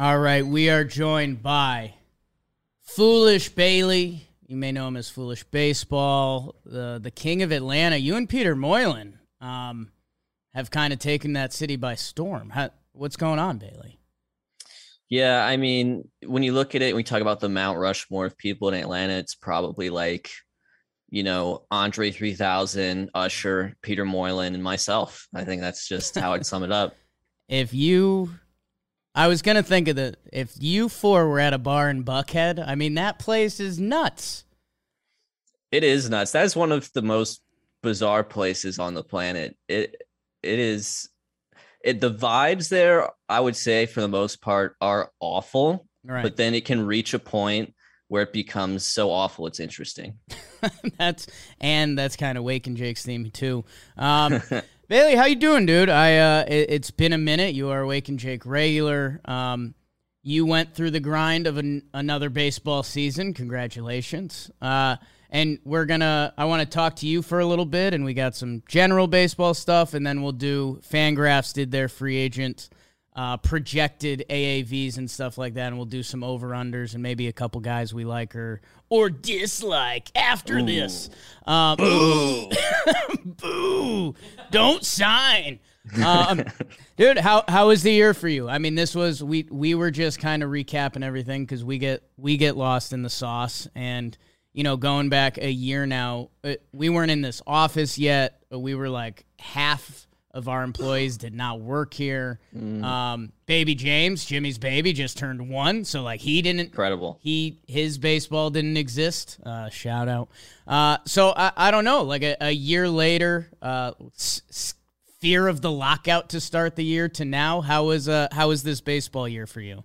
All right, we are joined by Foolish Bailey. You may know him as Foolish Baseball, the the king of Atlanta. You and Peter Moylan um, have kind of taken that city by storm. How, what's going on, Bailey? Yeah, I mean, when you look at it, we talk about the Mount Rushmore of people in Atlanta. It's probably like, you know, Andre 3000, Usher, Peter Moylan, and myself. I think that's just how I'd sum it up. If you I was gonna think of the if you four were at a bar in Buckhead. I mean, that place is nuts. It is nuts. That is one of the most bizarre places on the planet. It it is. It the vibes there, I would say, for the most part, are awful. Right. But then it can reach a point where it becomes so awful it's interesting. that's and that's kind of Wake and Jake's theme too. Um, Bailey, how you doing, dude? I uh, it, has been a minute. You are Wake and Jake regular. Um, you went through the grind of an, another baseball season. Congratulations. Uh, and we're gonna. I want to talk to you for a little bit, and we got some general baseball stuff, and then we'll do. Fangraphs did their free agent uh, projected AAVs and stuff like that, and we'll do some over unders and maybe a couple guys we like or or dislike after Ooh. this. Um, Boo! Boo! Don't sign, um, dude. How how was the year for you? I mean, this was we we were just kind of recapping everything because we get we get lost in the sauce and. You know, going back a year now, uh, we weren't in this office yet. We were like half of our employees did not work here. Mm. Um, baby James, Jimmy's baby, just turned one, so like he didn't. Incredible. He his baseball didn't exist. Uh, shout out. Uh, so I, I don't know. Like a, a year later, uh, s- fear of the lockout to start the year to now. How was uh how was this baseball year for you?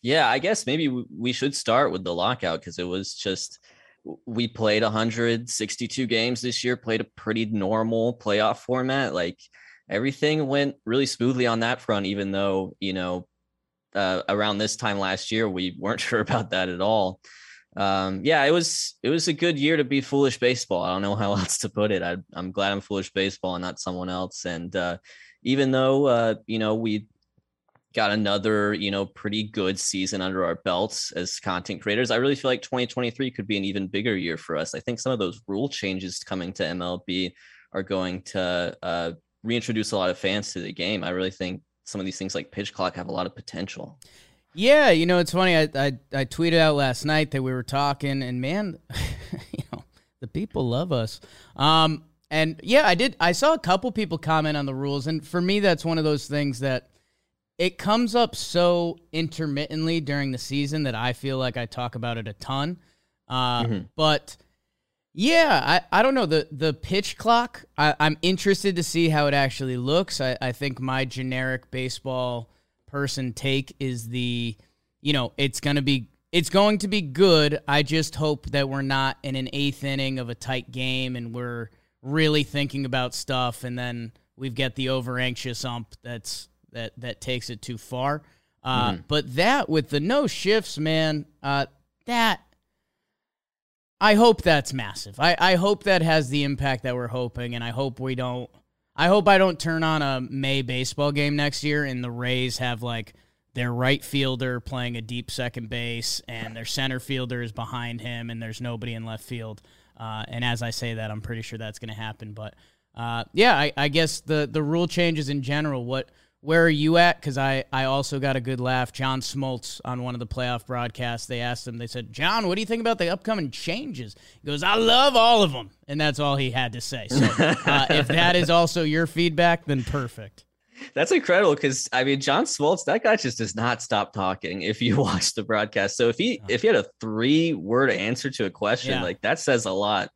Yeah, I guess maybe we should start with the lockout because it was just we played 162 games this year, played a pretty normal playoff format. Like everything went really smoothly on that front, even though, you know, uh, around this time last year, we weren't sure about that at all. Um, yeah, it was it was a good year to be foolish baseball. I don't know how else to put it. I, am glad I'm foolish baseball and not someone else. And uh, even though uh, you know we got another you know pretty good season under our belts as content creators, I really feel like 2023 could be an even bigger year for us. I think some of those rule changes coming to MLB are going to uh, reintroduce a lot of fans to the game. I really think some of these things like pitch clock have a lot of potential. Yeah, you know, it's funny. I, I, I tweeted out last night that we were talking, and man, you know, the people love us. Um, and yeah, I did. I saw a couple people comment on the rules, and for me, that's one of those things that it comes up so intermittently during the season that I feel like I talk about it a ton. Uh, mm-hmm. But yeah, I, I don't know the the pitch clock. I, I'm interested to see how it actually looks. I, I think my generic baseball person take is the, you know, it's gonna be it's going to be good. I just hope that we're not in an eighth inning of a tight game and we're really thinking about stuff, and then we've got the over anxious ump that's that that takes it too far. Uh, mm-hmm. But that with the no shifts, man, uh, that I hope that's massive. I, I hope that has the impact that we're hoping, and I hope we don't. I hope I don't turn on a May baseball game next year and the Rays have like their right fielder playing a deep second base and their center fielder is behind him and there's nobody in left field. Uh, and as I say that, I'm pretty sure that's going to happen. But uh, yeah, I, I guess the the rule changes in general. What where are you at? Because I, I also got a good laugh. John Smoltz on one of the playoff broadcasts, they asked him, they said, John, what do you think about the upcoming changes? He goes, I love all of them. And that's all he had to say. So uh, if that is also your feedback, then perfect. That's incredible because I mean John Smoltz, that guy just does not stop talking if you watch the broadcast. So if he if he had a three word answer to a question, yeah. like that says a lot.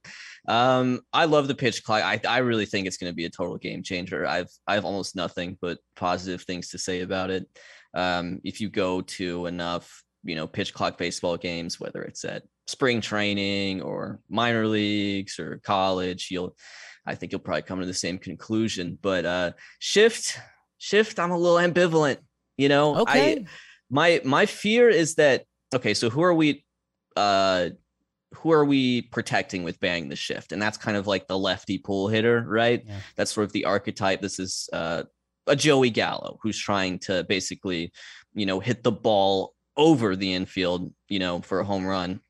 Um, I love the pitch clock. I, I really think it's going to be a total game changer. I've I have almost nothing but positive things to say about it. Um, if you go to enough, you know, pitch clock baseball games, whether it's at spring training or minor leagues or college, you'll I think you'll probably come to the same conclusion. But uh shift, shift, I'm a little ambivalent. You know, okay. I my my fear is that okay, so who are we uh who are we protecting with bang the shift? And that's kind of like the lefty pull hitter, right? Yeah. That's sort of the archetype. This is uh, a Joey Gallo who's trying to basically you know, hit the ball over the infield, you know, for a home run.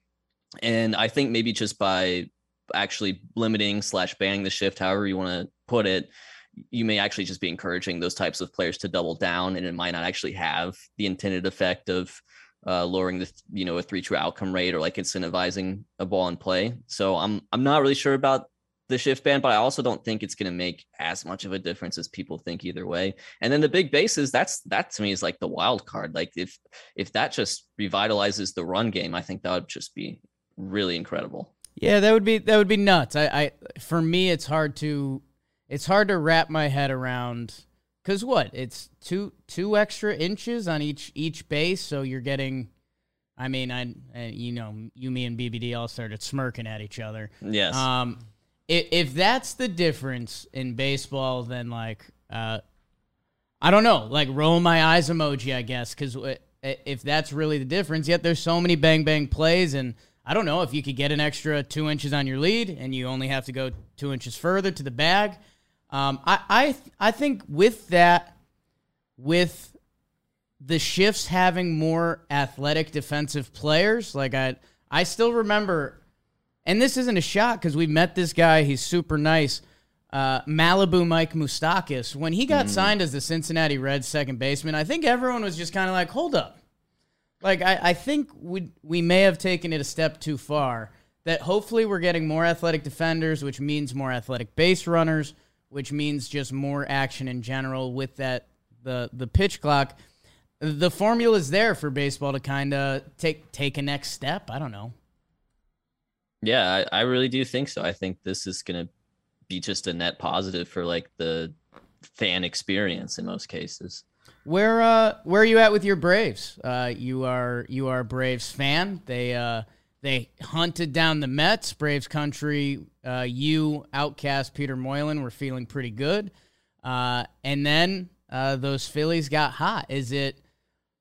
And I think maybe just by actually limiting slash banning the shift, however you want to put it, you may actually just be encouraging those types of players to double down, and it might not actually have the intended effect of uh, lowering the you know a three true outcome rate or like incentivizing a ball in play. So I'm I'm not really sure about the shift ban, but I also don't think it's going to make as much of a difference as people think either way. And then the big bases, that's that to me is like the wild card. Like if if that just revitalizes the run game, I think that would just be really incredible. Yeah, that would be that would be nuts. I, I for me, it's hard to it's hard to wrap my head around because what it's two two extra inches on each each base, so you're getting. I mean, I, you know you, me, and BBD all started smirking at each other. Yes. Um, if, if that's the difference in baseball, then like, uh, I don't know, like roll my eyes emoji, I guess, because if that's really the difference, yet there's so many bang bang plays and I don't know if you could get an extra two inches on your lead and you only have to go two inches further to the bag. Um, I, I, I think with that, with the shifts having more athletic defensive players, like I, I still remember, and this isn't a shot because we met this guy. He's super nice. Uh, Malibu Mike Moustakas. When he got mm. signed as the Cincinnati Reds second baseman, I think everyone was just kind of like, hold up like I, I think we we may have taken it a step too far. That hopefully we're getting more athletic defenders, which means more athletic base runners, which means just more action in general with that the the pitch clock. The formula is there for baseball to kind of take take a next step. I don't know. Yeah, I, I really do think so. I think this is going to be just a net positive for like the fan experience in most cases. Where uh where are you at with your Braves? Uh, you are you are a Braves fan. They uh they hunted down the Mets. Braves country. Uh, you outcast Peter Moylan were feeling pretty good. Uh, and then uh, those Phillies got hot. Is it?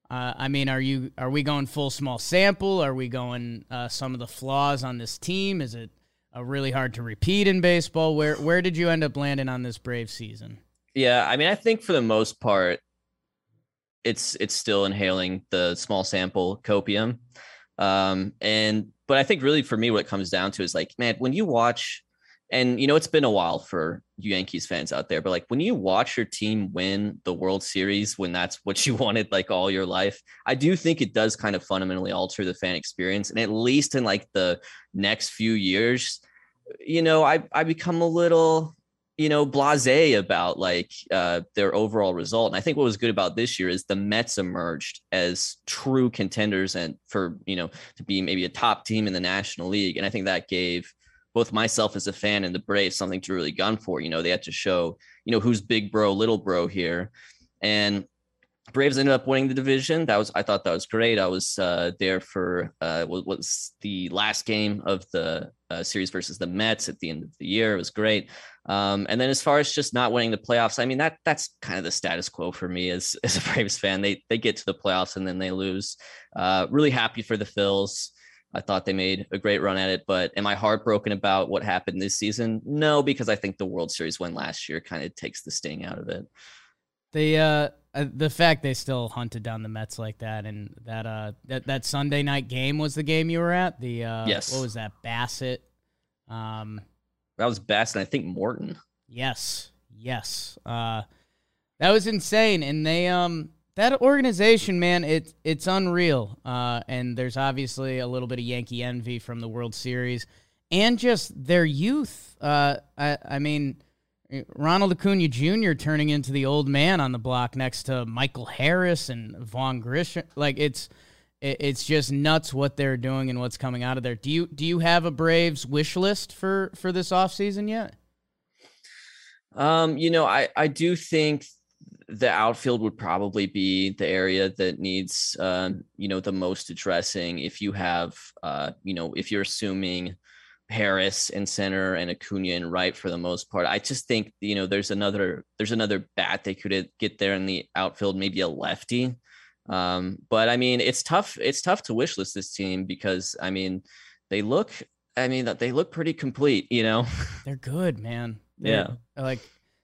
Uh, I mean, are you are we going full small sample? Are we going uh, some of the flaws on this team? Is it uh, really hard to repeat in baseball? Where where did you end up landing on this Brave season? Yeah, I mean, I think for the most part, it's it's still inhaling the small sample copium. Um, and but I think really for me, what it comes down to is like, man, when you watch, and you know, it's been a while for you Yankees fans out there, but like when you watch your team win the World Series, when that's what you wanted like all your life, I do think it does kind of fundamentally alter the fan experience. And at least in like the next few years, you know, I I become a little you know, blase about like uh, their overall result. And I think what was good about this year is the Mets emerged as true contenders and for, you know, to be maybe a top team in the National League. And I think that gave both myself as a fan and the Braves something to really gun for. You know, they had to show, you know, who's big bro, little bro here. And Braves ended up winning the division. That was I thought that was great. I was uh, there for uh, what was the last game of the uh, series versus the Mets at the end of the year. It was great. Um, and then as far as just not winning the playoffs, I mean that that's kind of the status quo for me as as a Braves fan. They they get to the playoffs and then they lose. Uh, really happy for the Phils. I thought they made a great run at it, but am I heartbroken about what happened this season? No, because I think the World Series win last year kind of takes the sting out of it. They uh, uh, the fact they still hunted down the Mets like that, and that uh that that Sunday night game was the game you were at. The uh, yes, what was that? Bassett? Um, that was Bassett. I think Morton. Yes, yes. Uh, that was insane, and they um that organization, man, it it's unreal. Uh, and there's obviously a little bit of Yankee envy from the World Series, and just their youth. Uh, I I mean. Ronald Acuna Jr. turning into the old man on the block next to Michael Harris and Vaughn Grissom. Like it's it's just nuts what they're doing and what's coming out of there. Do you do you have a Braves wish list for for this offseason yet? Um, you know, I I do think the outfield would probably be the area that needs um, you know, the most addressing if you have uh, you know, if you're assuming Harris and center and Acuna and right for the most part. I just think you know there's another there's another bat they could get there in the outfield, maybe a lefty. Um, but I mean, it's tough. It's tough to wish list this team because I mean, they look. I mean, that they look pretty complete. You know, they're good, man. They're, yeah, like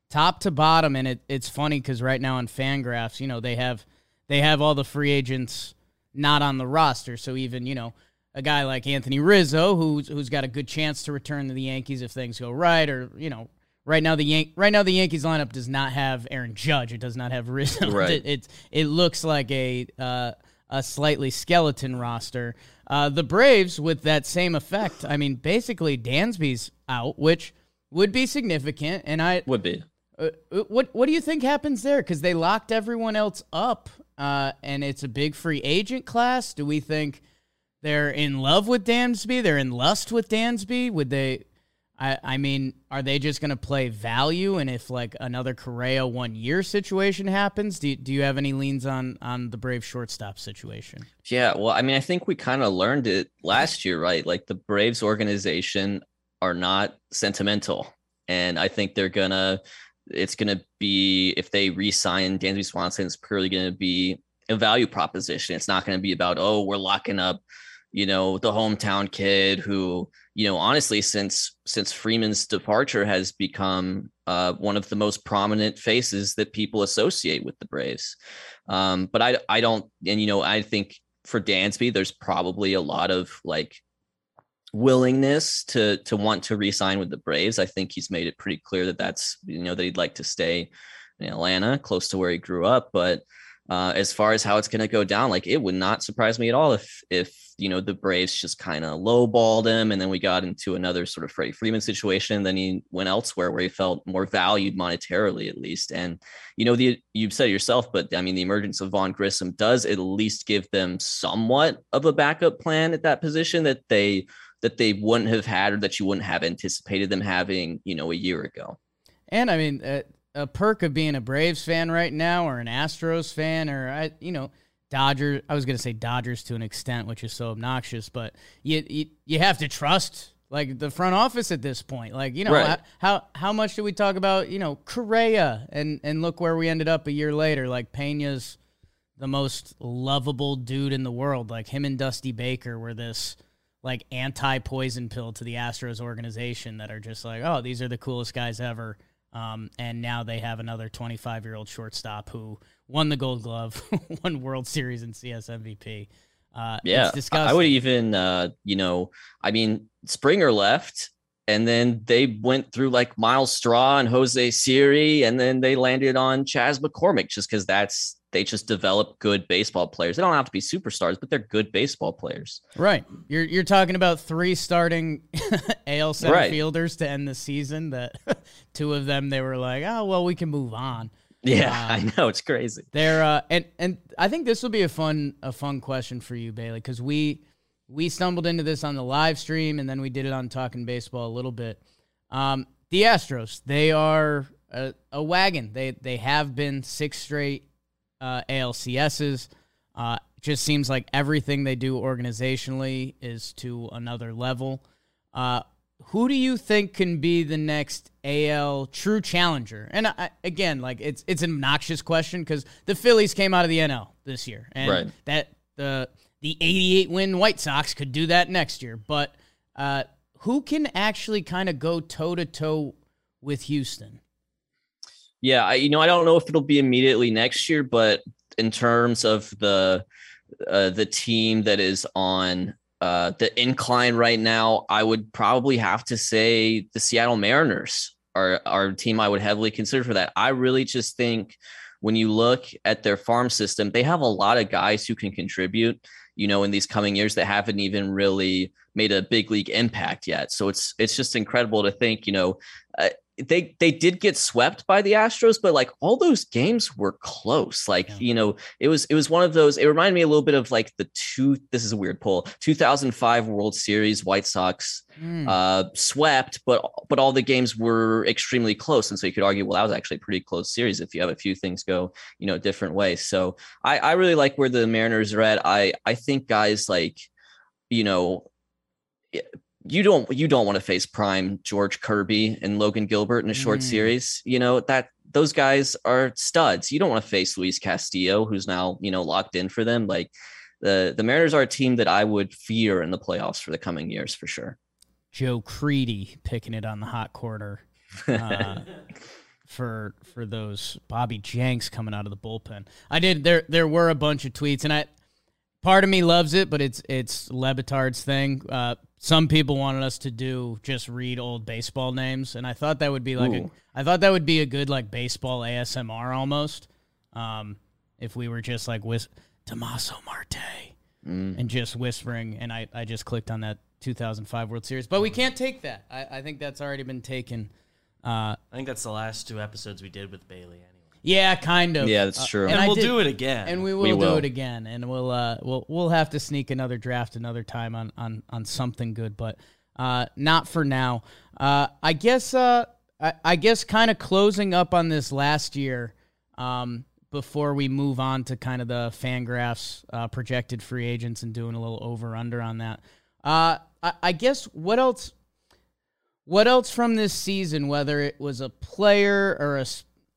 top to bottom, and it, it's funny because right now on Fangraphs, you know, they have they have all the free agents not on the roster. So even, you know, a guy like Anthony Rizzo, who's who's got a good chance to return to the Yankees if things go right, or you know, right now the Yan- right now the Yankees lineup does not have Aaron Judge. It does not have Rizzo. Right. It, it it looks like a uh, a slightly skeleton roster. Uh, the Braves with that same effect. I mean, basically Dansby's out, which would be significant, and I would be. Uh, uh what what do you think happens there? Because they locked everyone else up, uh, and it's a big free agent class. Do we think? They're in love with Dansby. They're in lust with Dansby. Would they? I, I mean, are they just going to play value? And if like another Correa one year situation happens, do, do you have any leans on on the Brave shortstop situation? Yeah, well, I mean, I think we kind of learned it last year, right? Like the Braves organization are not sentimental, and I think they're gonna. It's gonna be if they re-sign Dansby Swanson, it's purely gonna be a value proposition. It's not gonna be about oh, we're locking up you know, the hometown kid who, you know, honestly, since since Freeman's departure has become uh, one of the most prominent faces that people associate with the Braves. Um, but I I don't, and you know, I think for Dansby, there's probably a lot of like willingness to to want to re-sign with the Braves. I think he's made it pretty clear that that's you know that he'd like to stay in Atlanta, close to where he grew up, but uh, as far as how it's going to go down, like it would not surprise me at all if if you know the Braves just kind of lowballed him, and then we got into another sort of Freddie Freeman situation. Then he went elsewhere where he felt more valued monetarily, at least. And you know, the you've said yourself, but I mean, the emergence of Vaughn Grissom does at least give them somewhat of a backup plan at that position that they that they wouldn't have had or that you wouldn't have anticipated them having, you know, a year ago. And I mean, uh, a perk of being a Braves fan right now or an Astros fan or I you know Dodgers I was going to say Dodgers to an extent which is so obnoxious but you, you you have to trust like the front office at this point. Like you know right. how how much do we talk about you know Correa and and look where we ended up a year later? Like Pena's the most lovable dude in the world. Like him and Dusty Baker were this like anti poison pill to the Astros organization that are just like oh these are the coolest guys ever um, and now they have another 25 year old shortstop who won the Gold Glove, won World Series and CS MVP. Uh, yeah, I would even, uh, you know, I mean, Springer left, and then they went through like Myles Straw and Jose Siri, and then they landed on Chas McCormick just because that's they just develop good baseball players. They don't have to be superstars, but they're good baseball players. Right. You're you're talking about three starting AL center right. fielders to end the season. That two of them they were like, oh well, we can move on. Yeah, uh, I know it's crazy. They're uh, and and I think this will be a fun a fun question for you, Bailey, because we we stumbled into this on the live stream and then we did it on Talking Baseball a little bit. Um, the Astros, they are a, a wagon. They they have been six straight uh, ALCSs. Uh, just seems like everything they do organizationally is to another level. Uh, who do you think can be the next AL true challenger? And I, again, like it's it's an obnoxious question because the Phillies came out of the NL this year, and right. that the the 88 win White Sox could do that next year. But uh, who can actually kind of go toe to toe with Houston? Yeah, I, you know, I don't know if it'll be immediately next year, but in terms of the uh, the team that is on uh, the incline right now, I would probably have to say the Seattle Mariners are a team I would heavily consider for that. I really just think when you look at their farm system, they have a lot of guys who can contribute. You know, in these coming years that haven't even really made a big league impact yet. So it's it's just incredible to think. You know, they they did get swept by the Astros, but like all those games were close. Like yeah. you know, it was it was one of those. It reminded me a little bit of like the two. This is a weird pull. 2005 World Series, White Sox mm. uh, swept, but but all the games were extremely close, and so you could argue, well, that was actually a pretty close series if you have a few things go you know different ways. So I I really like where the Mariners are at. I I think guys like you know you don't you don't want to face prime George Kirby and Logan Gilbert in a short mm. series. You know that those guys are studs. You don't want to face Luis Castillo, who's now you know locked in for them. Like the the Mariners are a team that I would fear in the playoffs for the coming years for sure. Joe Crede picking it on the hot corner. Uh, for for those Bobby Jenks coming out of the bullpen. I did there there were a bunch of tweets and I part of me loves it, but it's it's Le Batard's thing. Uh, some people wanted us to do just read old baseball names, and I thought that would be like Ooh. a I thought that would be a good like baseball ASMR almost. Um, if we were just like with Damaso Marte mm. and just whispering, and I I just clicked on that 2005 World Series, but we can't take that. I, I think that's already been taken. Uh, I think that's the last two episodes we did with Bailey. Anyway. Yeah, kind of. Yeah, that's true. Uh, and, and we'll did, do it again. And we will, we will, do it again. And we'll uh we'll we'll have to sneak another draft another time on on on something good, but uh not for now. Uh I guess uh I, I guess kind of closing up on this last year um before we move on to kind of the Fangraphs uh, projected free agents and doing a little over under on that. Uh I, I guess what else what else from this season, whether it was a player or a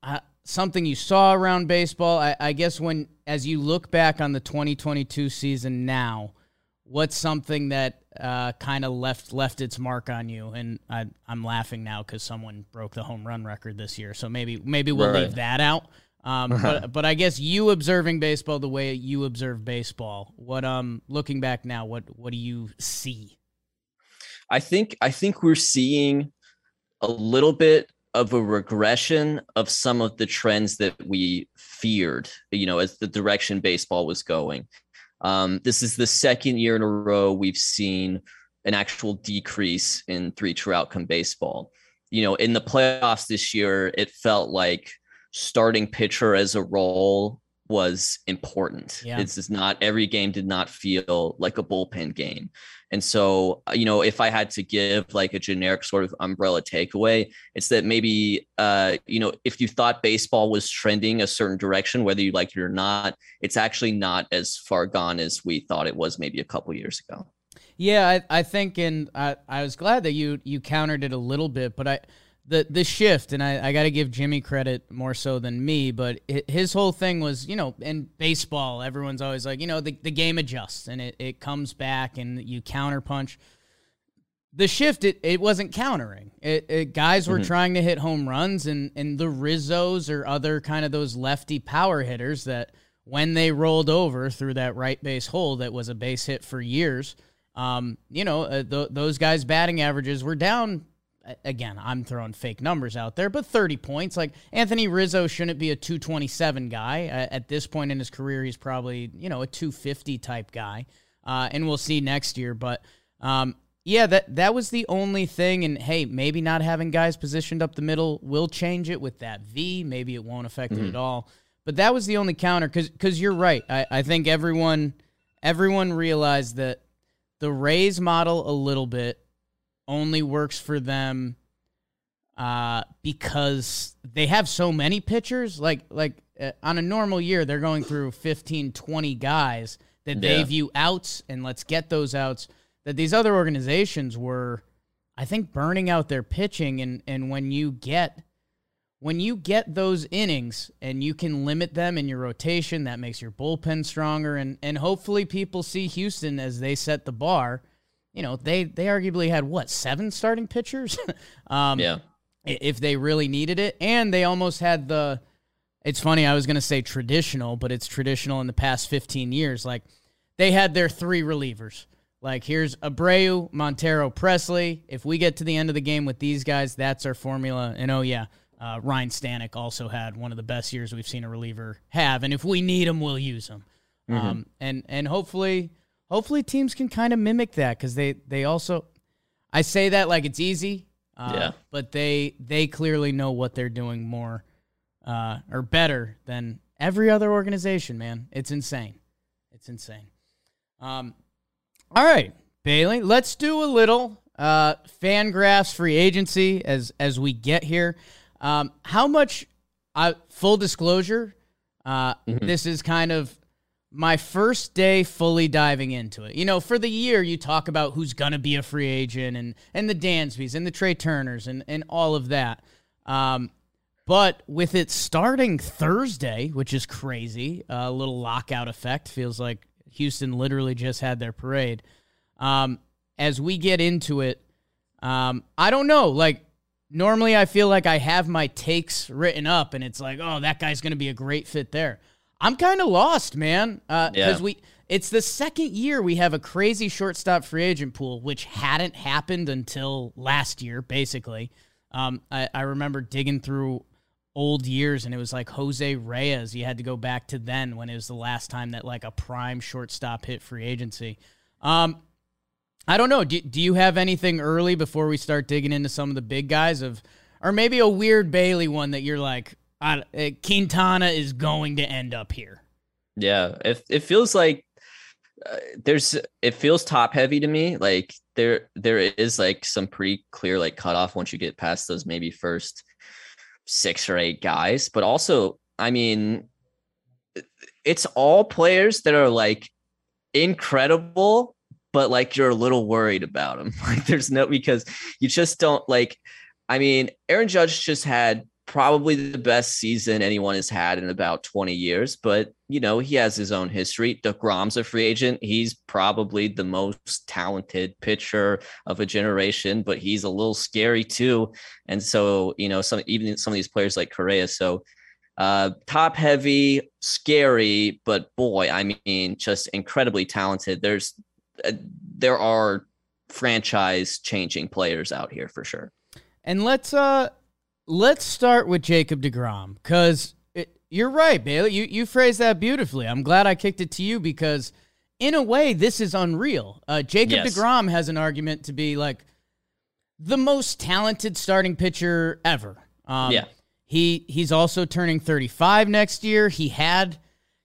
uh, something you saw around baseball? I, I, guess when, as you look back on the 2022 season now, what's something that uh, kind of left left its mark on you? And I, am laughing now because someone broke the home run record this year, so maybe maybe we'll right. leave that out. Um, but but I guess you observing baseball the way you observe baseball. What um looking back now, what what do you see? I think I think we're seeing a little bit of a regression of some of the trends that we feared, you know, as the direction baseball was going. Um, this is the second year in a row we've seen an actual decrease in three true outcome baseball. You know, in the playoffs this year, it felt like starting pitcher as a role was important. Yeah. It's just not every game did not feel like a bullpen game. And so, uh, you know, if I had to give like a generic sort of umbrella takeaway, it's that maybe, uh, you know, if you thought baseball was trending a certain direction, whether you liked it or not, it's actually not as far gone as we thought it was maybe a couple years ago. Yeah, I, I think, and I, I was glad that you you countered it a little bit, but I the the shift, and I, I got to give Jimmy credit more so than me, but his whole thing was, you know, in baseball, everyone's always like, you know, the, the game adjusts and it, it comes back and you counterpunch. The shift, it, it wasn't countering. It, it guys were mm-hmm. trying to hit home runs, and, and the Rizzos or other kind of those lefty power hitters that when they rolled over through that right base hole that was a base hit for years, um, you know, uh, th- those guys' batting averages were down again, I'm throwing fake numbers out there, but 30 points. Like Anthony Rizzo shouldn't be a 227 guy. Uh, at this point in his career, he's probably, you know, a 250 type guy. Uh, and we'll see next year. But um, yeah, that, that was the only thing. And hey, maybe not having guys positioned up the middle will change it with that V. Maybe it won't affect mm-hmm. it at all. But that was the only counter because because you're right. I, I think everyone everyone realized that the Rays model a little bit only works for them uh, because they have so many pitchers. Like like uh, on a normal year, they're going through 15, 20 guys that yeah. they view outs, and let's get those outs. That these other organizations were, I think, burning out their pitching, and and when you get when you get those innings and you can limit them in your rotation, that makes your bullpen stronger, and and hopefully people see Houston as they set the bar you know, they they arguably had what seven starting pitchers. um, yeah, if they really needed it, and they almost had the. It's funny. I was going to say traditional, but it's traditional in the past 15 years. Like they had their three relievers. Like here's Abreu, Montero, Pressly. If we get to the end of the game with these guys, that's our formula. And oh yeah, uh, Ryne Stanek also had one of the best years we've seen a reliever have. And if we need him, we'll use him. Mm-hmm. Um, and and hopefully hopefully teams can kind of mimic that because they they also I say that like it's easy, uh, yeah. But they they clearly know what they're doing more uh, or better than every other organization. Man, it's insane. It's insane. Um, all right, Bailey, let's do a little uh, Fangraphs free agency as as we get here. Um, how much? Uh, full disclosure, uh, mm-hmm. this is kind of my first day fully diving into it. You know, for the year, you talk about who's going to be a free agent and, and the Dansbys and the Trey Turners and, and all of that. Um, but with it starting Thursday, which is crazy, a little lockout effect, feels like Houston literally just had their parade. Um, as we get into it, um, I don't know. Like, normally I feel like I have my takes written up and it's like, oh, that guy's going to be a great fit there. I'm kind of lost, man. Because uh, yeah. we, it's the second year we have a crazy shortstop free agent pool, which hadn't happened until last year, basically. Um, I, I remember digging through old years and it was like Jose Reyes. You had to go back to then when it was the last time that like a prime shortstop hit free agency. Um, I don't know. Do, do you have anything early before we start digging into some of the big guys of, or maybe a weird Bailey one that you're like, uh, Quintana is going to end up here? Yeah, it it feels like uh, there's it feels top heavy to me. Like there there is like some pretty clear like cutoff once you get past those maybe first six or eight guys, but also I mean, it's all players that are like incredible but like you're a little worried about them Like there's no because you just don't like. I mean, Aaron Judge just had probably the best season anyone has had in about 20 years, but you know, he has his own history. DeGrom's a free agent. He's probably the most talented pitcher of a generation, but he's a little scary too. And so, you know, some even some of these players like Correa. So uh top heavy, scary, but boy, I mean, just incredibly talented. There's uh, there are franchise changing players out here for sure. And let's uh let's start with Jacob DeGrom cuz you're right, Bailey. You you phrased that beautifully. I'm glad I kicked it to you because in a way this is unreal. Uh, Jacob yes. DeGrom has an argument to be like the most talented starting pitcher ever. Um, yeah. He he's also turning 35 next year. He had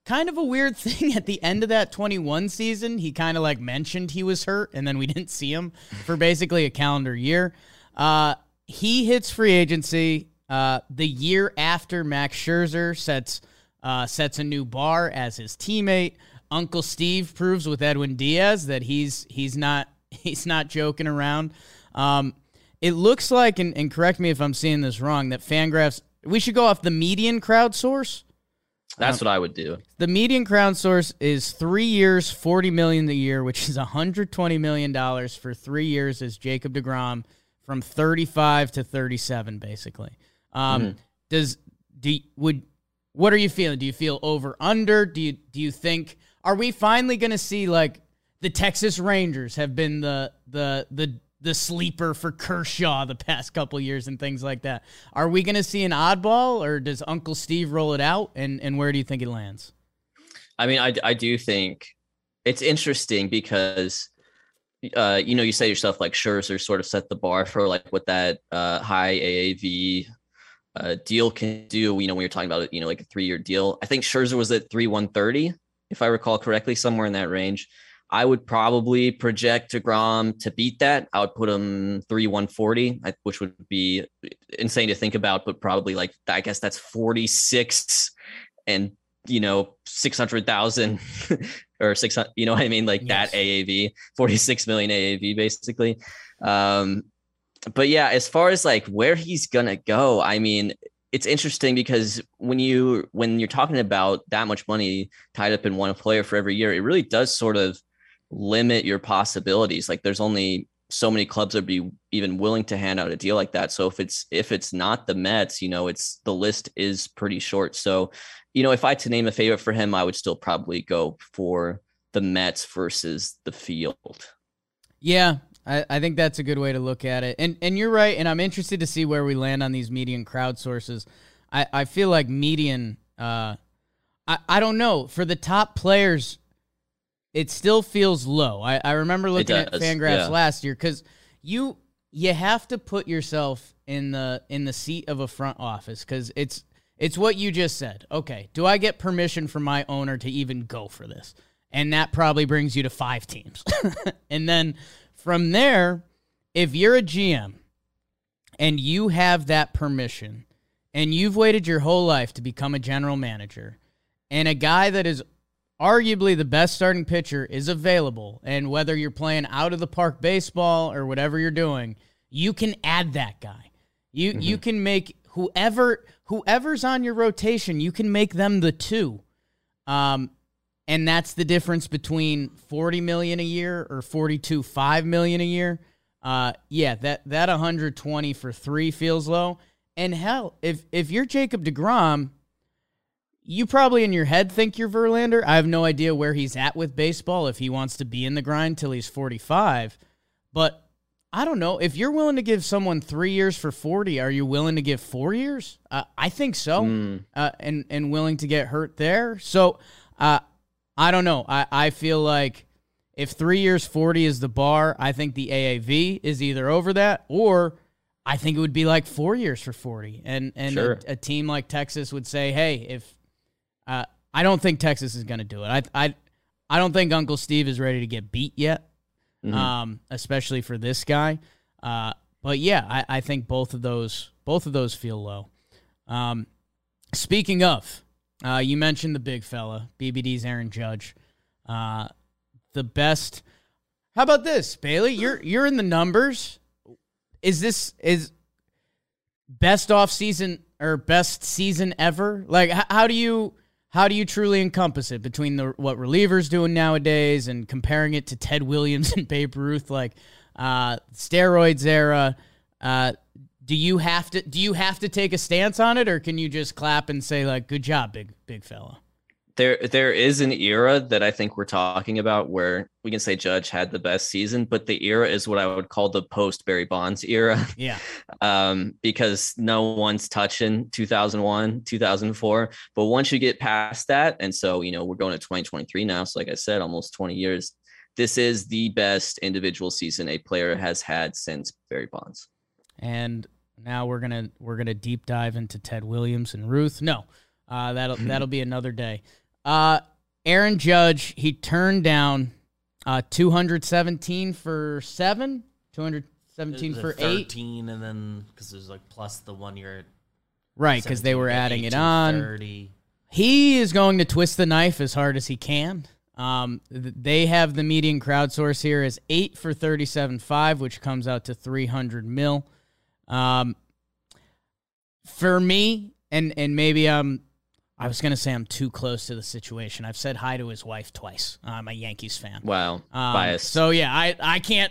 kind of a weird thing at the end of that 21 season. He kind of like mentioned he was hurt, and then we didn't see him for basically a calendar year. Uh, he hits free agency uh, the year after Max Scherzer sets uh, sets a new bar as his teammate. Uncle Steve proves with Edwin Diaz that he's he's not he's not joking around. Um, it looks like, and, and correct me if I'm seeing this wrong, that Fangraphs. We should go off the median crowdsource that's um, what I would do. The median crowdsource is three years, forty million a year, which is hundred twenty million dollars for three years. As Jacob Degrom from thirty five to thirty seven, basically. Um, mm-hmm. Does do would what are you feeling? Do you feel over under? Do you do you think are we finally going to see like the Texas Rangers have been the the the the sleeper for Kershaw the past couple years and things like that. Are we going to see an oddball, or does Uncle Steve roll it out? And and where do you think it lands? I mean, I I do think it's interesting because. Uh, you know, you say yourself like Scherzer sort of set the bar for like what that uh, high AAV uh, deal can do. You know, when you're talking about you know like a three year deal, I think Scherzer was at three one thirty, if I recall correctly, somewhere in that range. I would probably project DeGrom to beat that. I would put him 3 140, which would be insane to think about, but probably like, I guess that's 46 and, you know, 600,000 or 600, you know what I mean? Like yes. that AAV, 46 million AAV basically. Um, but yeah, as far as like where he's gonna go, I mean, it's interesting because when you when you're talking about that much money tied up in one player for every year, it really does sort of limit your possibilities. Like there's only so many clubs that be even willing to hand out a deal like that. So if it's if it's not the Mets, you know, it's the list is pretty short. So, you know, if I had to name a favorite for him, I would still probably go for the Mets versus the field. Yeah, I, I think that's a good way to look at it. And and you're right, and I'm interested to see where we land on these median crowd sources. I, I feel like median uh I, I don't know. For the top players, it still feels low. I, I remember looking at Fangraphs yeah. last year because you you have to put yourself in the in the seat of a front office because it's it's what you just said. Okay, do I get permission from my owner to even go for this? And that probably brings you to five teams. and then from there, if you're a GM and you have that permission and you've waited your whole life to become a general manager and a guy that is arguably the best starting pitcher is available, and whether you're playing out of the park baseball or whatever you're doing, you can add that guy. You mm-hmm. you can make whoever whoever's on your rotation, you can make them the two. Um, and that's the difference between 40 million a year or 42 5 million a year. uh, yeah, that that 120 for three feels low. And hell, if if you're Jacob Degrom, you probably in your head think you're Verlander. I have no idea where he's at with baseball if he wants to be in the grind till he's 45. But I don't know. If you're willing to give someone three years for 40, are you willing to give four years? Uh, I think so. Mm. Uh, and, and willing to get hurt there. So uh, I don't know. I, I feel like if three years 40 is the bar, I think the AAV is either over that or I think it would be like four years for 40. And, and Sure. a, a team like Texas would say, hey, if uh, I don't think Texas is going to do it. I, I, I don't think Uncle Steve is ready to get beat yet Mhm. um, especially for this guy. Uh, but yeah, I, I think both of those both of those feel low. Um, speaking of, uh, you mentioned the big fella, BBD's Aaron Judge, uh, the best. How about this, Bailey? You're you're in the numbers. Is this is best off season or best season ever? Like, how do you how do you truly encompass it between the what relievers doing nowadays and comparing it to Ted Williams and Babe Ruth, like uh, steroids era? Uh, do you have to do you have to take a stance on it, or can you just clap and say like, "Good job, big big fella"? There there is an era that I think we're talking about where we can say Judge had the best season, but the era is what I would call the post Barry Bonds era. Yeah, um, because no one's touching 2001, 2004. But once you get past that, and so, you know, we're going to 2023 now. So, like I said, almost 20 years. This is the best individual season a player has had since Barry Bonds. and now we're gonna we're gonna deep dive into Ted Williams and Ruth. No, uh, that'll that'll be another day. Uh, Aaron Judge he turned down uh, 217 for seven, 217 for a eight, 13, and then because there's like plus the one year. right? Because they were adding it on. 30. He is going to twist the knife as hard as he can. Um, they have the median crowdsource here as eight for thirty-seven five, which comes out to three hundred mil. Um, for me, and and maybe I'm, I was gonna say I'm too close to the situation. I've said hi to his wife twice. I'm a Yankees fan. Wow. Um, biased. So yeah, I I can't.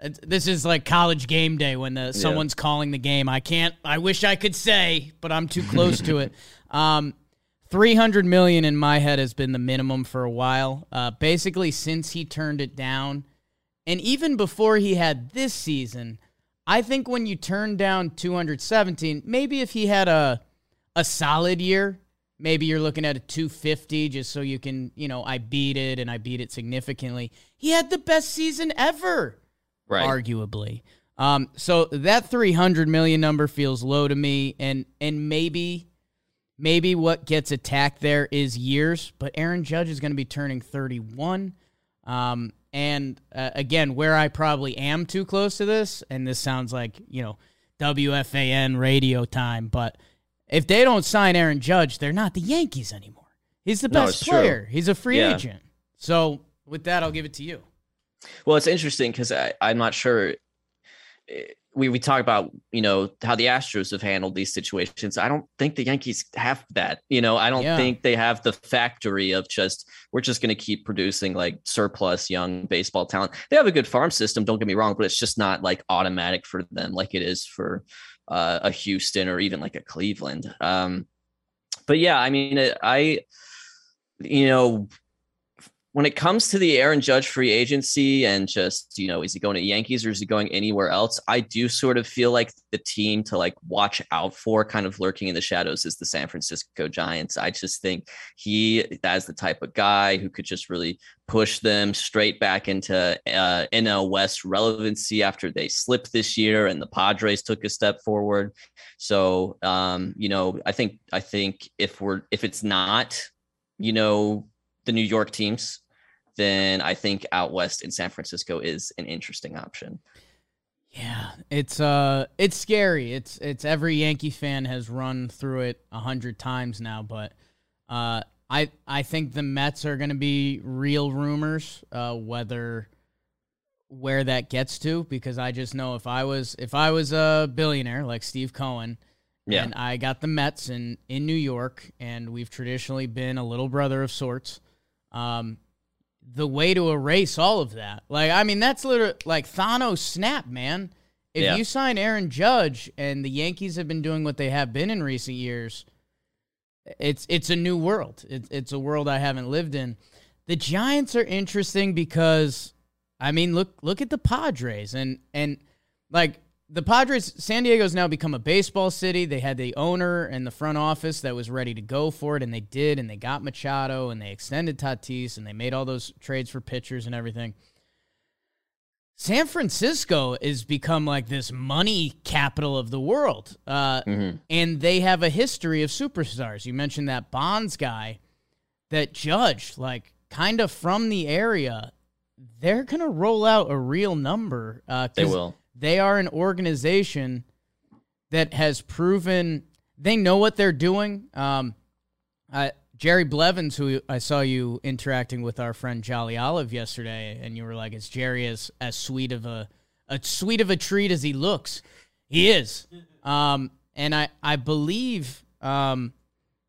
This is like college game day when the someone's calling the game. I can't. I wish I could say, but I'm too close to it. Um, three hundred million in my head has been the minimum for a while. Uh, basically since he turned it down, and even before he had this season, I think when you turn down two hundred seventeen, maybe if he had a a solid year, maybe you're looking at a 250 just so you can, you know, I beat it and I beat it significantly. He had the best season ever, right. arguably. Um, so that 300 million number feels low to me and and maybe maybe what gets attacked there is years, but Aaron Judge is going to be turning 31. Um, and uh, again, where I probably am too close to this, and this sounds like, you know, WFAN radio time, but if they don't sign Aaron Judge, they're not the Yankees anymore. He's the No, best true. player. He's a free Yeah. agent. So with that, I'll give it to you. Well, it's interesting because I'm not sure. We we talk about you know how the Astros have handled these situations. I don't think the Yankees have that. You know, I don't Yeah. think they have the factory of just we're just going to keep producing like surplus young baseball talent. They have a good farm system. Don't get me wrong, but it's just not like automatic for them like it is for uh, a Houston or even like a Cleveland. Um, but yeah, I mean, I you know when it comes to the Aaron Judge free agency and just, you know, is he going to Yankees or is he going anywhere else? I do sort of feel like the team to like watch out for kind of lurking in the shadows is the San Francisco Giants. I just think he that's the type of guy who could just really push them straight back into uh, NL West relevancy after they slipped this year and the Padres took a step forward. So, um, you know, I think I think if we're if it's not, you know, the New York teams, then I think out west in San Francisco is an interesting option. Yeah, it's uh, it's scary. It's it's every Yankee fan has run through it a hundred times now, but uh, I I think the Mets are going to be real rumors. Uh, whether where that gets to, because I just know if I was if I was a billionaire like Steve Cohen, Yeah. and I got the Mets in in New York, and we've traditionally been a little brother of sorts. Um, the way to erase all of that. Like, I mean, that's literally like Thanos snap, man. If Yeah. you sign Aaron Judge and the Yankees have been doing what they have been in recent years, it's it's a new world. It's it's a world I haven't lived in. The Giants are interesting because I mean, look look at the Padres and and like the Padres San Diego's now become a baseball city. They had the owner and the front office that was ready to go for it and they did and they got Machado and they extended Tatis and they made all those trades for pitchers and everything. San Francisco has become like this money capital of the world. Uh, Mhm. and they have a history of superstars. You mentioned that Bonds guy that Judge, like kind of from the area, they're going to roll out a real number. Uh, They will. They are an organization that has proven they know what they're doing. Um, uh, Jerry Blevins, who I saw you interacting with our friend Jolly Olive yesterday, and you were like, "Is Jerry as as sweet of a a sweet of a treat as he looks?" He is. Um, and I I believe um,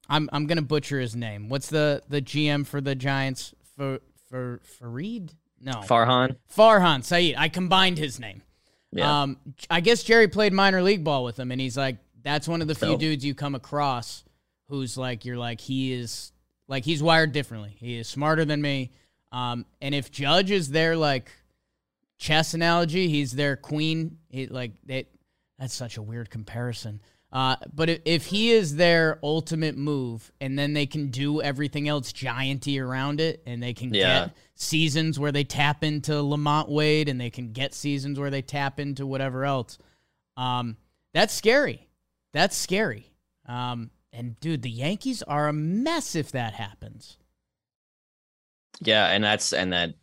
I'm I'm gonna butcher his name. What's the the GM for the Giants? For for Fareed? No, Farhan. Farhan Saeed. I combined his name. Yeah. Um, I guess Jerry played minor league ball with him, and he's like, that's one of the few So- dudes you come across who's like, you're like, he is like he's wired differently. He is smarter than me. Um, and if Judge is their like chess analogy, he's their queen. He like that. That's such a weird comparison. Uh, but if, if he is their ultimate move, and then they can do everything else gianty around it, and they can Yeah. get seasons where they tap into LaMonte Wade, and they can get seasons where they tap into whatever else. Um, that's scary. That's scary. Um, and dude, the Yankees are a mess if that happens. Yeah, and that's and that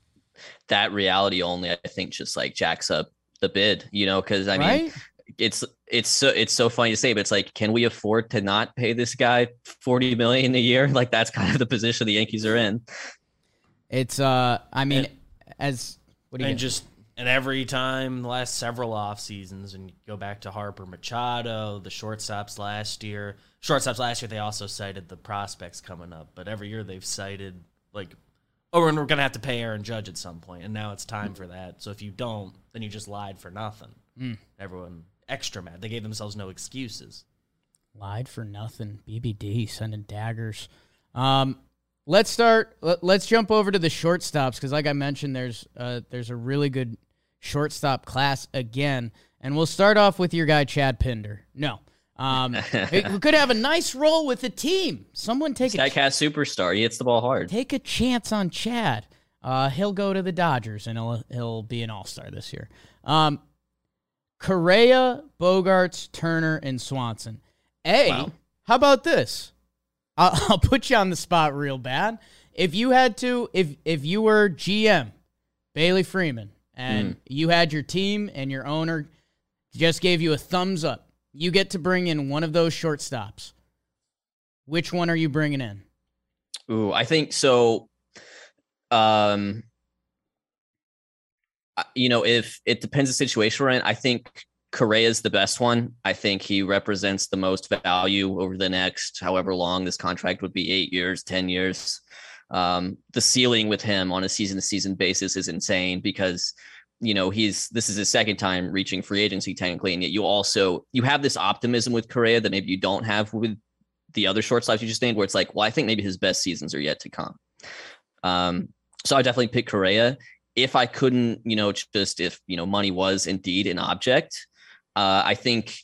that reality only I think just like jacks up the bid, you know, because I mean right? It's it's so it's so funny to say, but it's like, can we afford to not pay this guy forty million a year? Like that's kind of the position the Yankees are in. It's uh, I mean, And- as what do you and get? just and every time the last several off seasons and you go back to Harper Machado, the shortstops last year. Shortstops last year they also cited the prospects coming up, but every year they've cited like oh and we're gonna have to pay Aaron Judge at some point, and now it's time for that. So if you don't, then you just lied for nothing. Mm. Everyone extra mad. They gave themselves no excuses. Lied for nothing. BBD sending daggers. Um, let's start. Let, let's jump over to the shortstops because, like I mentioned, there's uh, there's a really good shortstop class again, and we'll start off with your guy Chad Pinder. No, um, we we could have a nice role with the team. Someone take a Statcast superstar. He hits the ball hard. take a chance on Chad. Uh, he'll go to the Dodgers and he'll he'll be an All Star this year. Um, Correa, Bogaerts, Turner, and Swanson. A, Wow. how about this? I'll, I'll put you on the spot real bad. If you had to, if if you were GM, Bailey Freeman, and you had your team and your owner just gave you a thumbs up, you get to bring in one of those shortstops. Which one are you bringing in? Ooh, I think so. Um, you know, if it depends the situation we're in, I think Correa is the best one. I think he represents the most value over the next however long this contract would be eight years, 10 years. Um, the ceiling with him on a season to season basis is insane because you know he's this is his second time reaching free agency technically and yet you also you have this optimism with Correa that maybe you don't have with the other shortstops you just named, where it's like, well, I think maybe his best seasons are yet to come. Um, so I definitely pick Correa. If I couldn't, you know, just if you know money was indeed an object, uh, I think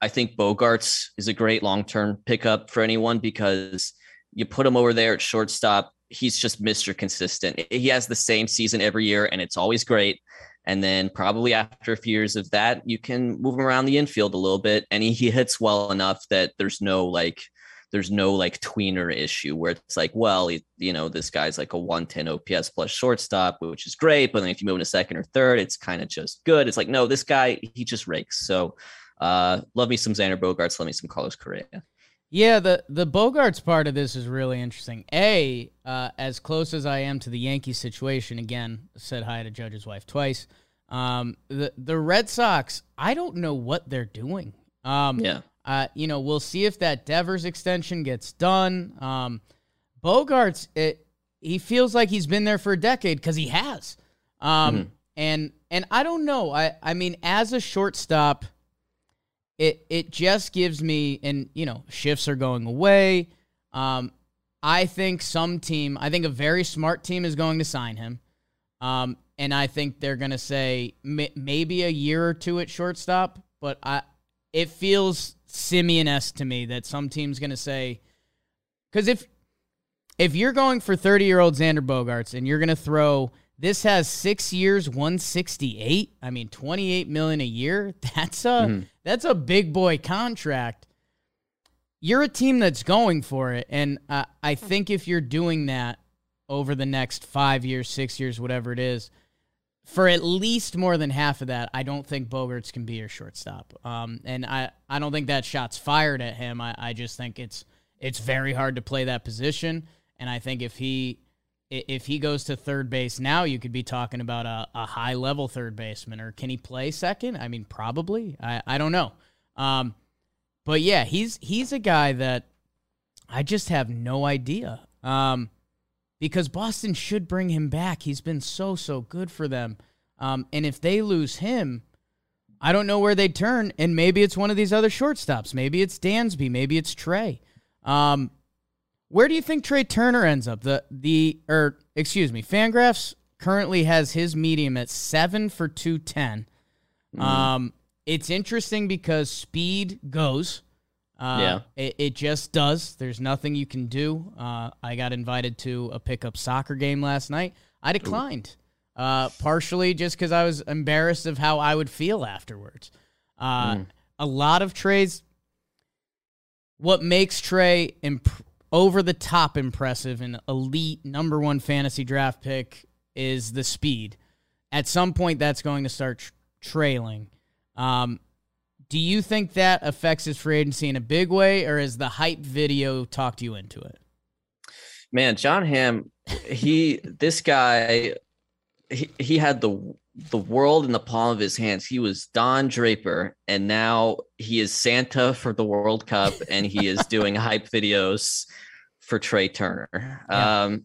I think Bogaerts is a great long term pickup for anyone because you put him over there at shortstop. He's just Mr. Consistent. He has the same season every year, and it's always great. And then probably after a few years of that, you can move him around the infield a little bit, and he, he hits well enough that there's no like there's no like tweener issue where it's like, well, he, you know, this guy's like a 110 OPS plus shortstop, which is great. But then if you move into second or third, it's kind of just good. It's like, no, this guy, he just rakes. So uh love me some Xander Bogaerts, love me some Carlos Correa. Yeah, the the Bogaerts part of this is really interesting. A, uh, as close as I am to the Yankees situation, again, said hi to Judge's wife twice. Um, the the Red Sox, I don't know what they're doing. Um, Yeah. Uh, you know, we'll see if that Devers extension gets done. Um, Bogaerts, it he feels like he's been there for a decade because he has. Um, mm-hmm. and and I don't know. I I mean, as a shortstop, it it just gives me and you know shifts are going away. Um, I think some team, I think a very smart team is going to sign him. Um, and I think they're going to say maybe a year or two at shortstop, but I it feels Semien esque to me that some team's going to say because if if you're going for 30 year old Xander Bogaerts and you're going to throw this has six years, 168. I mean, 28 million a year. That's a mm-hmm. that's a big boy contract. You're a team that's going for it, and uh, I think if you're doing that over the next five years, six years, whatever it is, for at least more than half of that, I don't think Bogaerts can be your shortstop. Um, and I, I don't think that shot's fired at him. I, I just think it's it's very hard to play that position. And I think if he if he goes to third base now, you could be talking about a, a high level third baseman. Or can he play second? I mean, probably. I, I don't know. Um, but yeah, he's he's a guy that I just have no idea. Um, because Boston should bring him back. He's been so so good for them. Um, and if they lose him, I don't know where they turn. And maybe it's one of these other shortstops. Maybe it's Dansby. Maybe it's Trea. Um, where do you think Trea Turner ends up? The the or excuse me, Fangraphs currently has his medium at seven for two ten. Mm. Um, it's interesting because speed goes. Uh, yeah, it, it, just does. There's nothing you can do. Uh, I got invited to a pickup soccer game last night. I declined, uh, partially just because I was embarrassed of how I would feel afterwards. Mm. A lot of Trea's. What makes Trea imp- over the top impressive and elite number one fantasy draft pick is the speed. At some point, that's going to start tr- trailing. Um, do you think that affects his free agency in a big way, or has the hype video talked you into it? Man, Jon Hamm, he this guy, he, he had the the world in the palm of his hands. He was Don Draper, and now he is Santa for the World Cup, and he is doing hype videos for Trea Turner. Yeah. Um,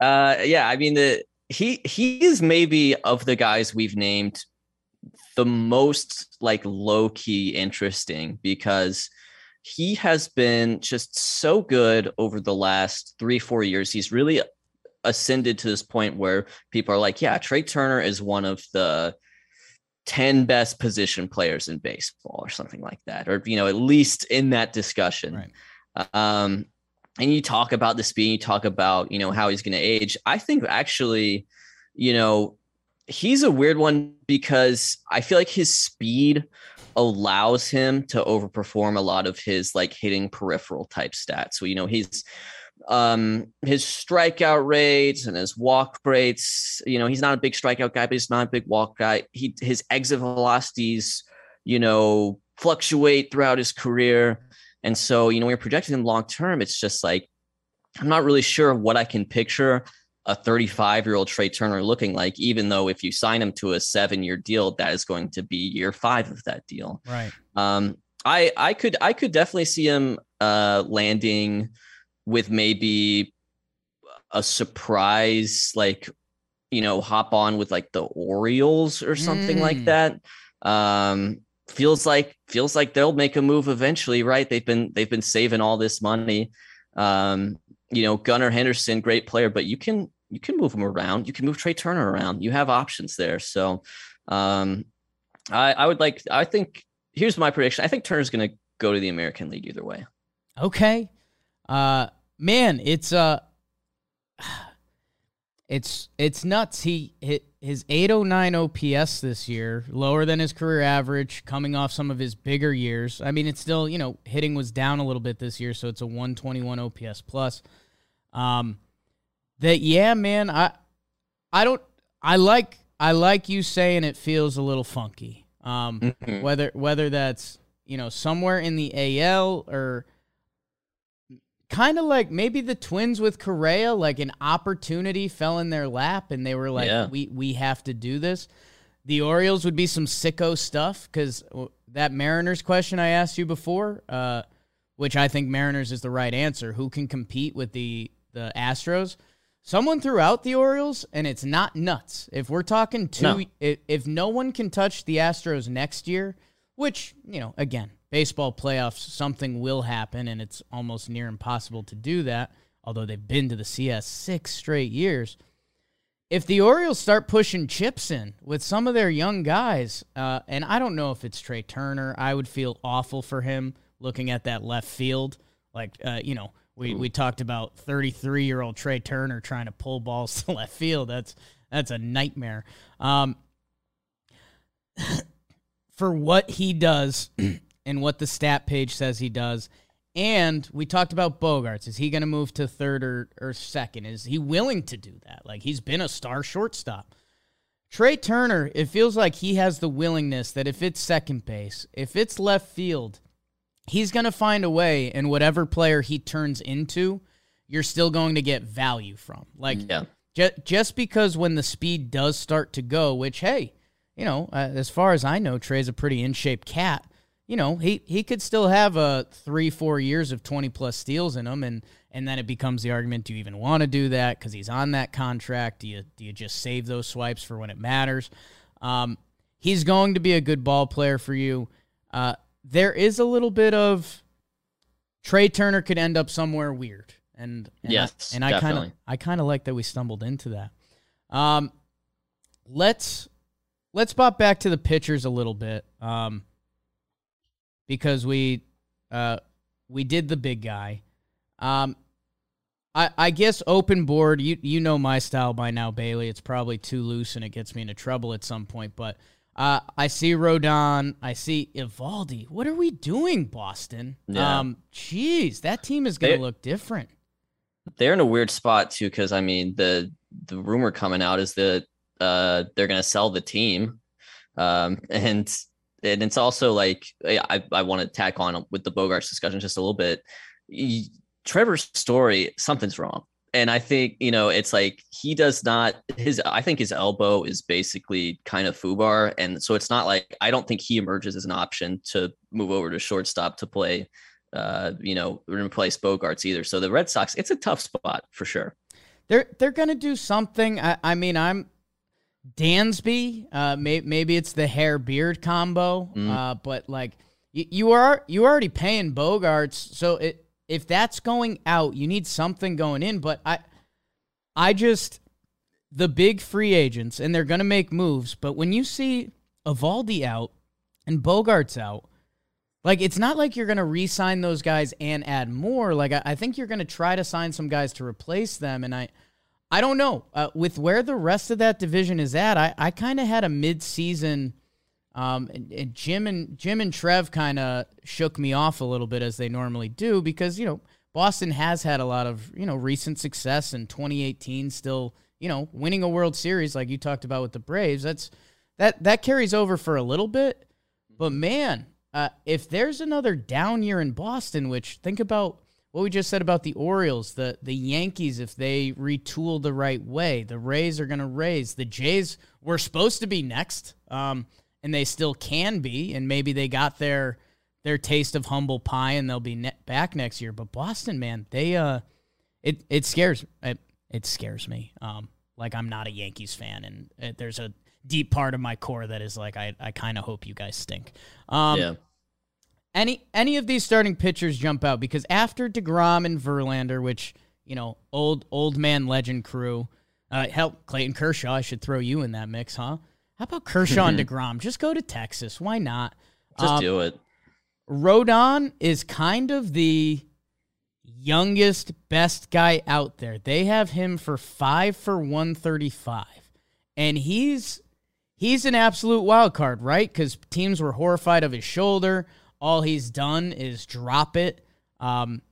uh, yeah, I mean the he he is maybe of the guys we've named the most like low key interesting because he has been just so good over the last three four years. He's really ascended to this point where people are like, yeah, Trea Turner is one of the 10 best position players in baseball or something like that, or, you know, at least in that discussion. Right. Um, and you talk about the speed, you talk about, you know, how he's going to age. I think actually, you know, he's a weird one because I feel like his speed allows him to overperform a lot of his like hitting peripheral type stats. So, you know, he's um his strikeout rates and his walk rates you know he's not a big strikeout guy but he's not a big walk guy he his exit velocities you know fluctuate throughout his career and so you know when you're projecting him long term it's just like i'm not really sure what i can picture a 35 year old Trea Turner looking like, even though if you sign him to a seven year deal, that is going to be year five of that deal. Right. Um, I I could I could definitely see him uh landing with maybe a surprise, like, you know, hop on with like the Orioles or something mm. like that. Um, feels like feels like they'll make a move eventually, right? They've been they've been saving all this money. Um, you know, Gunnar Henderson, great player, but you can you can move him around. You can move Trea Turner around. You have options there. So um, I, I would like I think here's my prediction. I think Turner's gonna go to the American League either way. Okay. Uh man, it's uh it's it's nuts. He hit his 809 OPS this year, lower than his career average, coming off some of his bigger years. I mean, it's still you know hitting was down a little bit this year, so it's a 121 OPS plus. Um, that yeah, man, I I don't I like I like you saying it feels a little funky. Um, mm-hmm. whether whether that's you know somewhere in the AL or kind of like maybe the Twins with Correa, like an opportunity fell in their lap and they were like, yeah. we we have to do this. The Orioles would be some sicko stuff because that Mariners question I asked you before, uh, which I think Mariners is the right answer. Who can compete with the the Astros? someone throughout the Orioles, and it's not nuts. If we're talking two, No. if, if no one can touch the Astros next year, which, you know, again, baseball playoffs, something will happen, and it's almost near impossible to do that, although they've been to the CS six straight years. If the Orioles start pushing chips in with some of their young guys, uh, and I don't know if it's Trea Turner, I would feel awful for him looking at that left field. Like, uh, you know, we, we talked about 33 year old Trea Turner trying to pull balls to left field. That's that's a nightmare. Um, for what he does and what the stat page says he does. And we talked about Bogaerts. Is he going to move to third or, or second? Is he willing to do that? Like he's been a star shortstop. Trea Turner, it feels like he has the willingness that if it's second base, if it's left field, he's going to find a way, and whatever player he turns into, you're still going to get value from. Like, Yeah. ju- just because when the speed does start to go, which, hey, you know, uh, as far as I know, Trea's a pretty in shape cat. You know, he, he could still have a three, four years of 20 plus steals in him. And, and then it becomes the argument do you even want to do that? Because he's on that contract. Do you, do you just save those swipes for when it matters? Um, he's going to be a good ball player for you. Uh, there is a little bit of Trea Turner could end up somewhere weird, and, and Yes, I, and I kind of. I kind of like that we stumbled into that. Um, let's let's pop back to the pitchers a little bit, um, because we uh we did the big guy. Um, I I guess open board. You you know my style by now, Bailey. It's probably too loose and it gets me into trouble at some point, but. Uh, I see Rodon. I see Eovaldi. What are we doing, Boston? Yeah. Um, jeez, that team is going to look different. They're in a weird spot too, because I mean the the rumor coming out is that uh they're gonna sell the team. Um and and it's also like I, I want to tack on with the Bogaerts discussion just a little bit. Trevor Story's, something's wrong. And I think, you know, it's like he does not his I think his elbow is basically kind of foobar. And so it's not like I don't think he emerges as an option to move over to shortstop to play uh, you know, replace Bogaerts either. So the Red Sox, it's a tough spot for sure. They're they're gonna do something. I, I mean, I'm Dansby. Uh, may, maybe it's the hair beard combo. Mm. Uh, but like you, you are you already paying Bogaerts, so it if that's going out, you need something going in. But I I just the big free agents, and they're gonna make moves. But when you see Eovaldi out and Bogaerts out. Like it's not like you're gonna re-sign those guys and add more. Like I, I think you're gonna try to sign some guys to replace them, and I, I don't know. Uh, with where the rest of that division is at, I, I kind of had a mid-season. Um, and, and Jim and Jim and Trev kind of shook me off a little bit as they normally do because you know Boston has had a lot of you know recent success in 2018, still you know winning a World Series like you talked about with the Braves. That's that that carries over for a little bit, but man, uh, if there's another down year in Boston, which think about what we just said about the Orioles, the the Yankees, if they retool the right way, the Rays are going to raise. The Jays were supposed to be next, um, and they still can be, and maybe they got their their taste of humble pie, and they'll be ne- back next year. But Boston, man, they uh, it it scares it, it scares me. Um, like I'm not a Yankees fan, and uh there's a deep part of my core that is like I I kind of hope you guys stink. Um, yeah. Any any of these starting pitchers jump out because after DeGrom and Verlander, which you know old old man legend crew, uh, help Clayton Kershaw. I should throw you in that mix, huh? How about Kershaw and DeGrom? Just go to Texas. Why not? Just Um, do it. Rodon is kind of the youngest, best guy out there. They have him for five for one thirty five, and he's he's an absolute wild card, right? Because teams were horrified of his shoulder. All he's done is drop it. Um,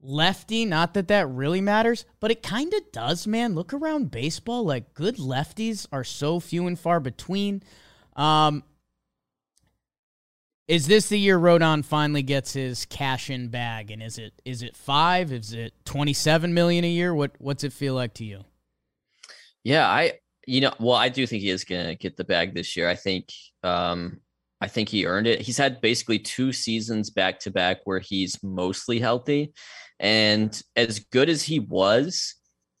lefty, not that that really matters, but it kind of does, man. Look around baseball; like good lefties are so few and far between. Um, is this the year Rodon finally gets his cash in bag? And is it is it five? Is it twenty seven million a year? What what's it feel like to you? Yeah, I you know, well, I do think he is gonna get the bag this year. I think um I think he earned it. He's had basically two seasons back to back where he's mostly healthy. And as good as he was,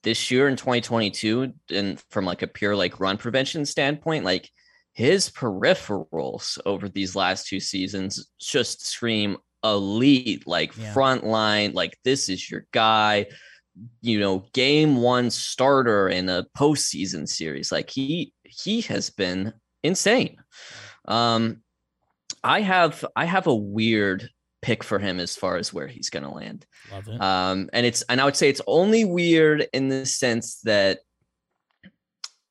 this year in 2022, and from like a pure like run prevention standpoint, like his peripherals over these last two seasons just scream elite, like yeah. front line, like this is your guy, you know, game one starter in a postseason series. Like he he has been insane. Um I have I have a weird pick for him as far as where he's going to land. Love it. Um, and it's and I would say it's only weird in the sense that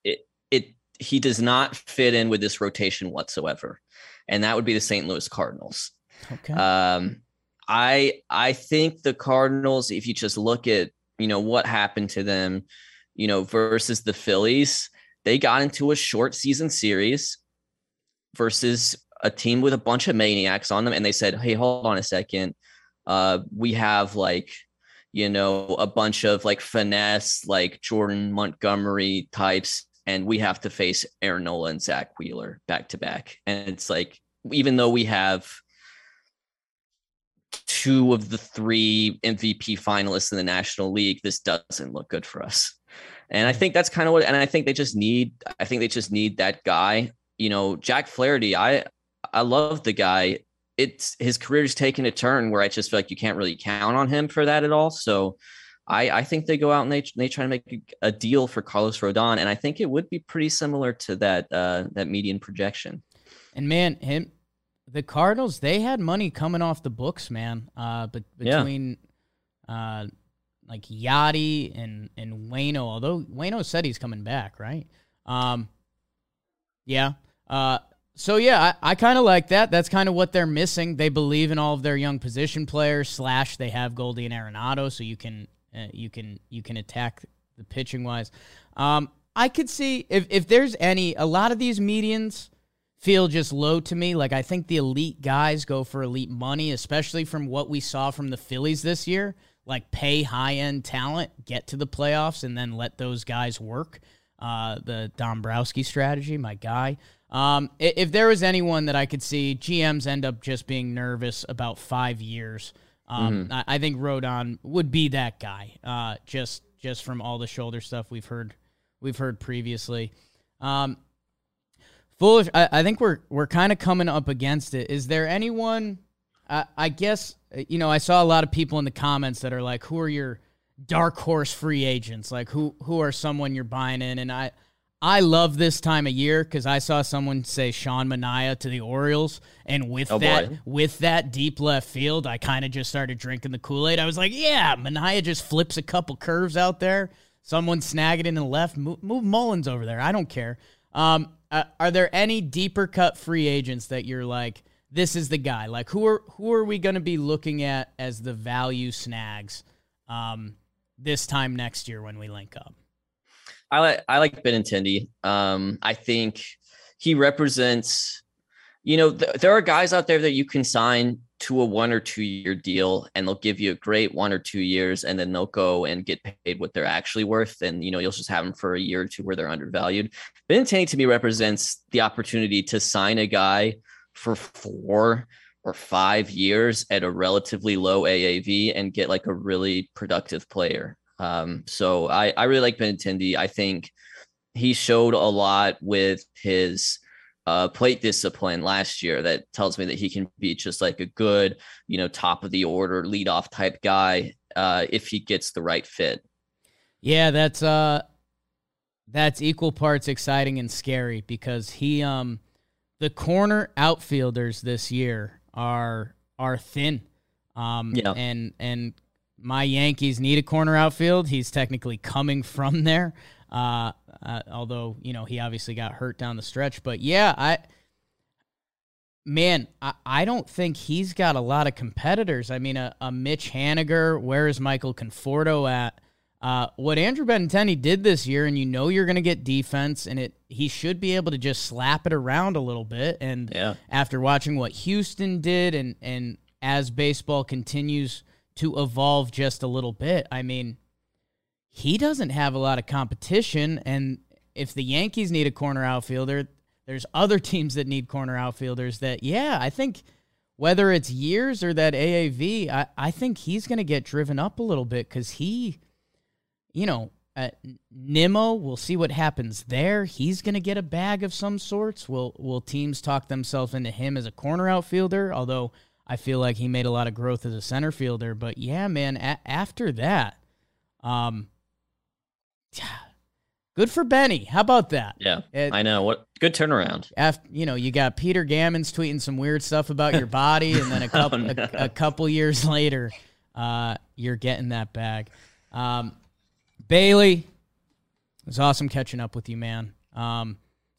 it it he does not fit in with this rotation whatsoever, and that would be the St. Louis Cardinals. Okay. Um, I I think the Cardinals, if you just look at you know what happened to them, you know versus the Phillies, they got into a short season series versus a team with a bunch of maniacs on them, and they said, "Hey, hold on a second, uh, we have like." you know, a bunch of like finesse, like Jordan Montgomery types, and we have to face Aaron Nola and Zack Wheeler back to back. And it's like, even though we have two of the three MVP finalists in the National League, this doesn't look good for us. And I think that's kind of what, and I think they just need, I think they just need that guy. You know, Jack Flaherty, I, I love the guy. It's his career's taken a turn where I just feel like you can't really count on him for that at all. So I, I think they go out and they, they try to make a, deal for Carlos Rodon. And I think it would be pretty similar to that, uh, that median projection. And man, him, the Cardinals, they had money coming off the books, man. Uh, but between yeah. uh, like Yadi and and Waino, although Waino said he's coming back, right? Um, yeah. Uh, so yeah, I, I kind of like that. That's kind of what they're missing. They believe in all of their young position players. Slash, they have Goldie and Arenado, so you can uh, you can you can attack the pitching wise. Um, I could see if if there's any a lot of these medians feel just low to me. Like I think the elite guys go for elite money, especially from what we saw from the Phillies this year. Like pay high end talent, get to the playoffs, and then let those guys work. Uh, the Dombrowski strategy, my guy. Um, if there was anyone that I could see, GMs end up just being nervous about five years. Um, mm-hmm. I, I, think Rodon would be that guy. Uh, just just from all the shoulder stuff we've heard we've heard previously. Um, Foolish. I, I think we're we're kind of coming up against it. Is there anyone? I, I guess you know I saw a lot of people in the comments that are like, "Who are your dark horse free agents? Like who who are someone you're buying in?" And I I love this time of year because I saw someone say Sean Manaea to the Orioles, and with oh that boy. with that deep left field, I kind of just started drinking the Kool Aid. I was like, "Yeah, Manaea just flips a couple curves out there. Someone snag it in the left. Move, move Mullins over there. I don't care." Um, uh, are there any deeper cut free agents that you're like, this is the guy? Like, who are who are we going to be looking at as the value snags um, this time next year when we link up? I like I like Benintendi. Um, I think he represents. You know, th- there are guys out there that you can sign to a one or two year deal and they'll give you a great one or two years and then they'll go and get paid what they're actually worth and you know you'll just have them for a year or two where they're undervalued Benintendi to me represents the opportunity to sign a guy for four or five years at a relatively low AAV and get like a really productive player um, so I, I really like Benintendi I think he showed a lot with his uh, plate discipline last year that tells me that he can be just like a good, you know, top of the order leadoff type guy uh, if he gets the right fit. Yeah, that's uh, that's equal parts exciting and scary because he um, the corner outfielders this year are are thin. Um, yeah, and and my Yankees need a corner outfield. He's technically coming from there. Uh, uh, although you know he obviously got hurt down the stretch, but yeah, I man, I, I don't think he's got a lot of competitors. I mean, a, a Mitch Haniger, where is Michael Conforto at? Uh, what Andrew Benintendi did this year, and you know you're going to get defense, and it he should be able to just slap it around a little bit. And yeah. after watching what Houston did, and and as baseball continues to evolve just a little bit, I mean, he doesn't have a lot of competition. And if the Yankees need a corner outfielder, there's other teams that need corner outfielders that, yeah, I think whether it's years or that AAV, I, I think he's going to get driven up a little bit because he, you know, uh, Nimmo, we'll see what happens there. He's going to get a bag of some sorts. Will will teams talk themselves into him as a corner outfielder? Although I feel like he made a lot of growth as a center fielder. But yeah, man, a- after that, um, good for Benny. How about that? Yeah, It- I know. What good turnaround. after you know you got Peter Gammons tweeting some weird stuff about your body, and then a couple no. a, a couple years later, uh, you're getting that bag. Um, Bailey, it was awesome catching up with you, man. Um,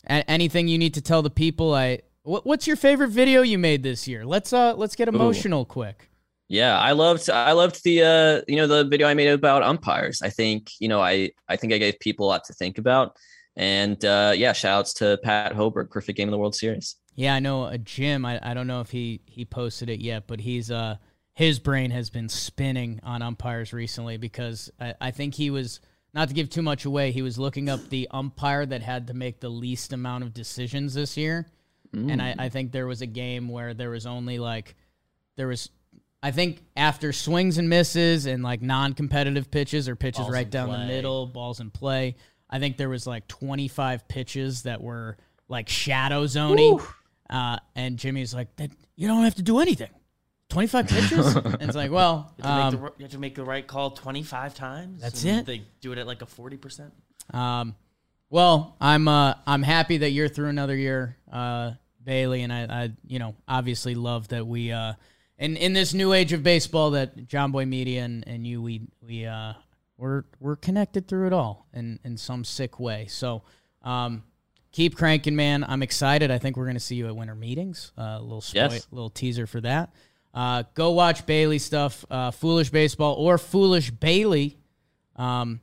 a- anything you need to tell the people? I what, what's your favorite video you made this year? Let's uh let's get emotional quick. Yeah, I loved I loved the uh you know the video I made about umpires. I think, you know, I I think I gave people a lot to think about. And uh yeah, shout outs to Pat Hoberg, perfect game of the World Series. Yeah, I know a Jim. I, I don't know if he he posted it yet, but he's uh his brain has been spinning on umpires recently because I, I think he was not to give too much away. He was looking up the umpire that had to make the least amount of decisions this year, and I, I think there was a game where there was only like there was. I think after swings and misses and like non-competitive pitches or pitches Balls right in down the middle, balls in play. I think there was like 25 pitches that were like shadow zoning. Uh, and Jimmy's like, that, you don't have to do anything. 25 pitches? and it's like, well, You have, to make um, the, you have to make the right call 25 times. That's and it. They do it at like a 40%. um, well, I'm uh, I'm happy that you're through another year, uh, Bailey, and I, I, you know, obviously love that we, uh, in in this new age of baseball, that Jomboy Media and, and you, we we uh, we're we're connected through it all in in some sick way. So, um, keep cranking, man. I'm excited. I think we're gonna see you at winter meetings. Uh, a little spoil- Yes. little teaser for that. Uh, go watch Bailey stuff, uh, Foolish Baseball or Foolish Bailey. Um,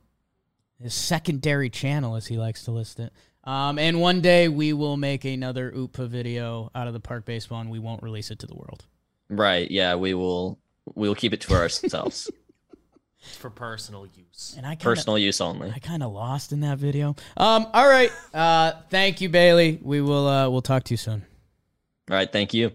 his secondary channel, as he likes to list it. Um, and one day we will make another UPA video out of the park baseball, and we won't release it to the world. Right. Yeah, we will we will keep it to ourselves. For personal use. And I kinda, Personal use only. I kind of lost in that video. Um, all right. Uh, thank you, Bailey. We will. Uh, we'll talk to you soon. All right, thank you.